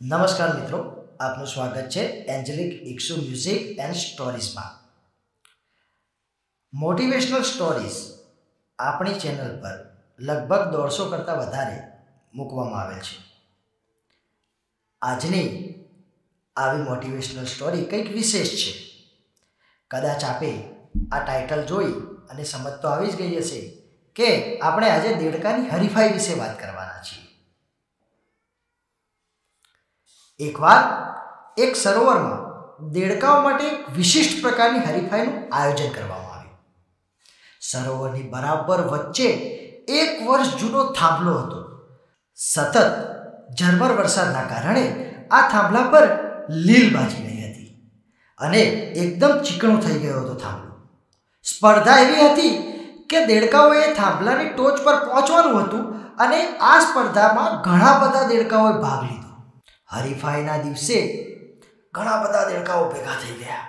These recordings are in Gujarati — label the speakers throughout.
Speaker 1: નમસ્કાર મિત્રો, આપનું સ્વાગત છે એન્જેલિક ઇક્સુ મ્યુઝિક એન્ડ સ્ટોરીઝમાં. મોટિવેશનલ સ્ટોરીઝ આપણી ચેનલ પર લગભગ દોઢસો કરતાં વધારે મૂકવામાં આવેલ છે. આજની આવી મોટિવેશનલ સ્ટોરી કંઈક વિશેષ છે. કદાચ આપે આ ટાઇટલ જોઈ અને સમજ તો આવી જ ગઈ હશે કે આપણે આજે દેડકાની હરીફાઈ વિશે વાત કરવાના છીએ. એકવાર એક સરોવરમાં દેડકાઓ માટે એક વિશિષ્ટ પ્રકારની હરીફાઈનું આયોજન કરવામાં આવ્યું. સરોવરની બરાબર વચ્ચે એક વર્ષ જૂનો થાંભલો હતો. સતત ઝરમર વરસાદના કારણે આ થાંભલા પર લીલ બાજી રહી હતી અને એકદમ ચીકણો થઈ ગયો હતો થાંભલો. સ્પર્ધા એવી હતી કે દેડકાઓએ થાંભલાની ટોચ પર પહોંચવાનું હતું અને આ સ્પર્ધામાં ઘણા બધા દેડકાઓએ ભાગ લીધો. હરીફાઈના દિવસે ઘણા બધા દેડકાઓ ભેગા થઈ ગયા.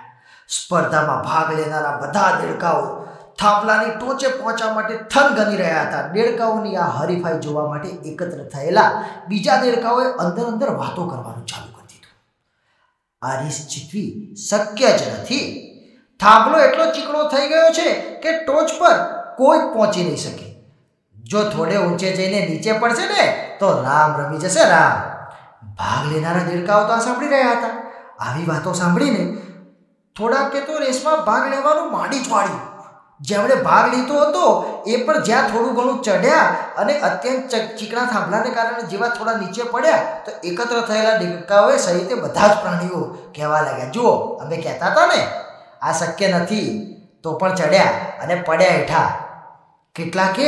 Speaker 1: સ્પર્ધામાં ભાગ લેનારા બધા દેડકાઓ થાંભલાની ટોચે પહોંચવા માટે થન ગની રહ્યા હતા. દેડકાઓની આ હરીફાઈ જોવા માટે એકત્ર થયેલા બીજા દેડકાઓએ અંદર અંદર વાતો કરવાનું ચાલુ કરી દીધું. આ રીસ જીતવી શક્ય જ નથી. થાંભલો એટલો ચીકણો થઈ ગયો છે કે ટોચ પર કોઈ પહોંચી નહીં શકે. જો થોડે ઊંચે જઈને નીચે પડશે ને, તો રામ રમી જશે રામ. ભાગ લેનારા દેડકાઓ તો આ સાંભળી રહ્યા હતા. આવી વાતો સાંભળીને થોડાકે તો રેસમાં ભાગ લેવાનું માંડી જ વાળ્યું. જેમણે ભાગ લીધો હતો, એ પણ જ્યાં થોડું ઘણું ચઢ્યા અને અત્યંત ચીકણા થાંભલાને કારણે જેવા થોડા નીચે પડ્યા, તો એકત્ર થયેલા દેડકાઓએ સહિતે બધા જ પ્રાણીઓ કહેવા લાગ્યા, જુઓ, અમે કહેતા હતા ને, આ શક્ય નથી. તો પણ ચડ્યા અને પડ્યા હેઠા. કેટલાકે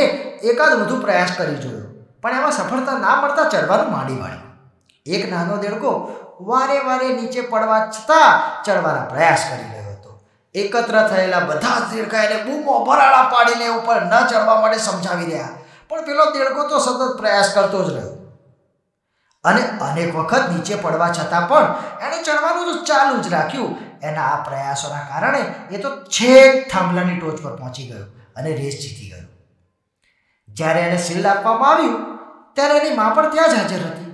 Speaker 1: એકાદ વધુ પ્રયાસ કરી જોયો, પણ એમાં સફળતા ના મળતા ચડવાનું માંડી વાળ્યું. એક નાનો દેડકો વારે વારે નીચે પડવા છતાં ચડવાના પ્રયાસ કરી રહ્યો હતો. એકત્ર થયેલા બધા જ દેડકા એને બૂમો ભરાડા પાડીને ઉપર ન ચડવા માટે સમજાવી રહ્યા. પણ પેલો દેડકો તો સતત પ્રયાસ કરતો જ રહ્યો. અને અનેક વખત નીચે પડવા છતાં પણ એણે ચડવાનું તો ચાલુ જ રાખ્યું. એના આ પ્રયાસોના કારણે એ તો છેક થાંભલાની ટોચ પર પહોંચી ગયો અને રેસ જીતી ગયો. જ્યારે એને શિલ્ડ આપવામાં આવ્યું, ત્યારે એની મા પણ ત્યાં જ હાજર હતી.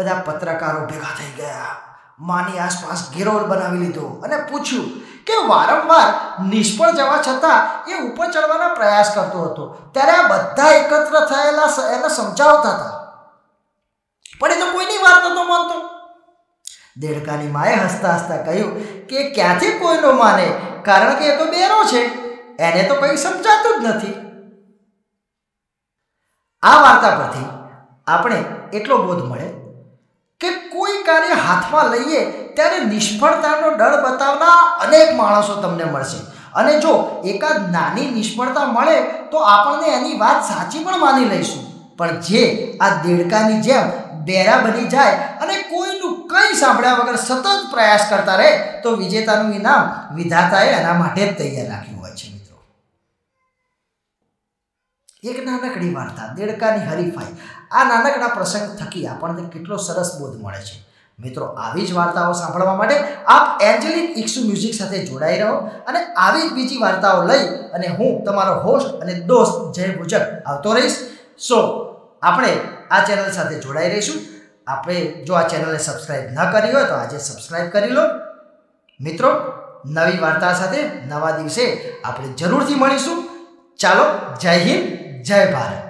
Speaker 1: બધા પત્રકારો ભેગા થઈ ગયા. માની આસપાસ ઘેરો બનાવી લીધો અને પૂછ્યું કે વારંવાર નિષ્ફળ જવા છતાં એ ઉપર ચડવાના પ્રયાસ કરતો હતો. ત્યારે આ બધા એકત્ર થયેલા એને સમજાવતા હતા. પણ એ તો કોઈની વાત નતો માનતો. દેડકાની માએ હસતા હસતા કહ્યું કે ક્યાંથી કોઈનો માને? કારણ કે એ તો બેરો છે. એને તો કંઈ સમજાતું જ નથી. આ વાર્તા પરથી આપણે એટલો બોધ મળે કોઈ કાર્ય હાથમાં લઈએ, ત્યારે નિષ્ફળતાનો ડર બતાવતા અનેક માણસો તમને મળશે. અને જો એકાદ નાની નિષ્ફળતા મળે, તો આપણને એની વાત સાચી પણ માની લઈશું. પણ જે આ દેડકાની જેમ બેરા બની જાય અને કોઈનું કંઈ સાંભળ્યા વગર સતત પ્રયાસ કરતા રહે, તો વિજેતાનું ઇનામ વિધાતાએ એના માટે જ તૈયાર રાખ્યું હોય છે. એક નાનકડી વાર્તા, દેડકાની હરીફાઈ. આ નાનકડા પ્રસંગ થકી આપણને કેટલો સરસ બોધ મળે છે. મિત્રો, આવી જ વાર્તાઓ સાંભળવા માટે આપ એન્જેલિક ઇક્સુ મ્યુઝિક સાથે જોડાઈ રહો અને આવી જ બીજી વાર્તાઓ લઈ અને હું, તમારો હોસ્ટ અને દોસ્ત જય ભુજક આવતો રહીશ. સો, આપણે આ ચેનલ સાથે જોડાઈ રહીશું. આપણે જો આ ચેનલને સબસ્ક્રાઈબ ન કરી હોય તો આજે સબસ્ક્રાઈબ કરી લો. મિત્રો, નવી વાર્તા સાથે નવા દિવસે આપણે જરૂરથી મળીશું. ચાલો, જય હિન્દ. જય ભારત.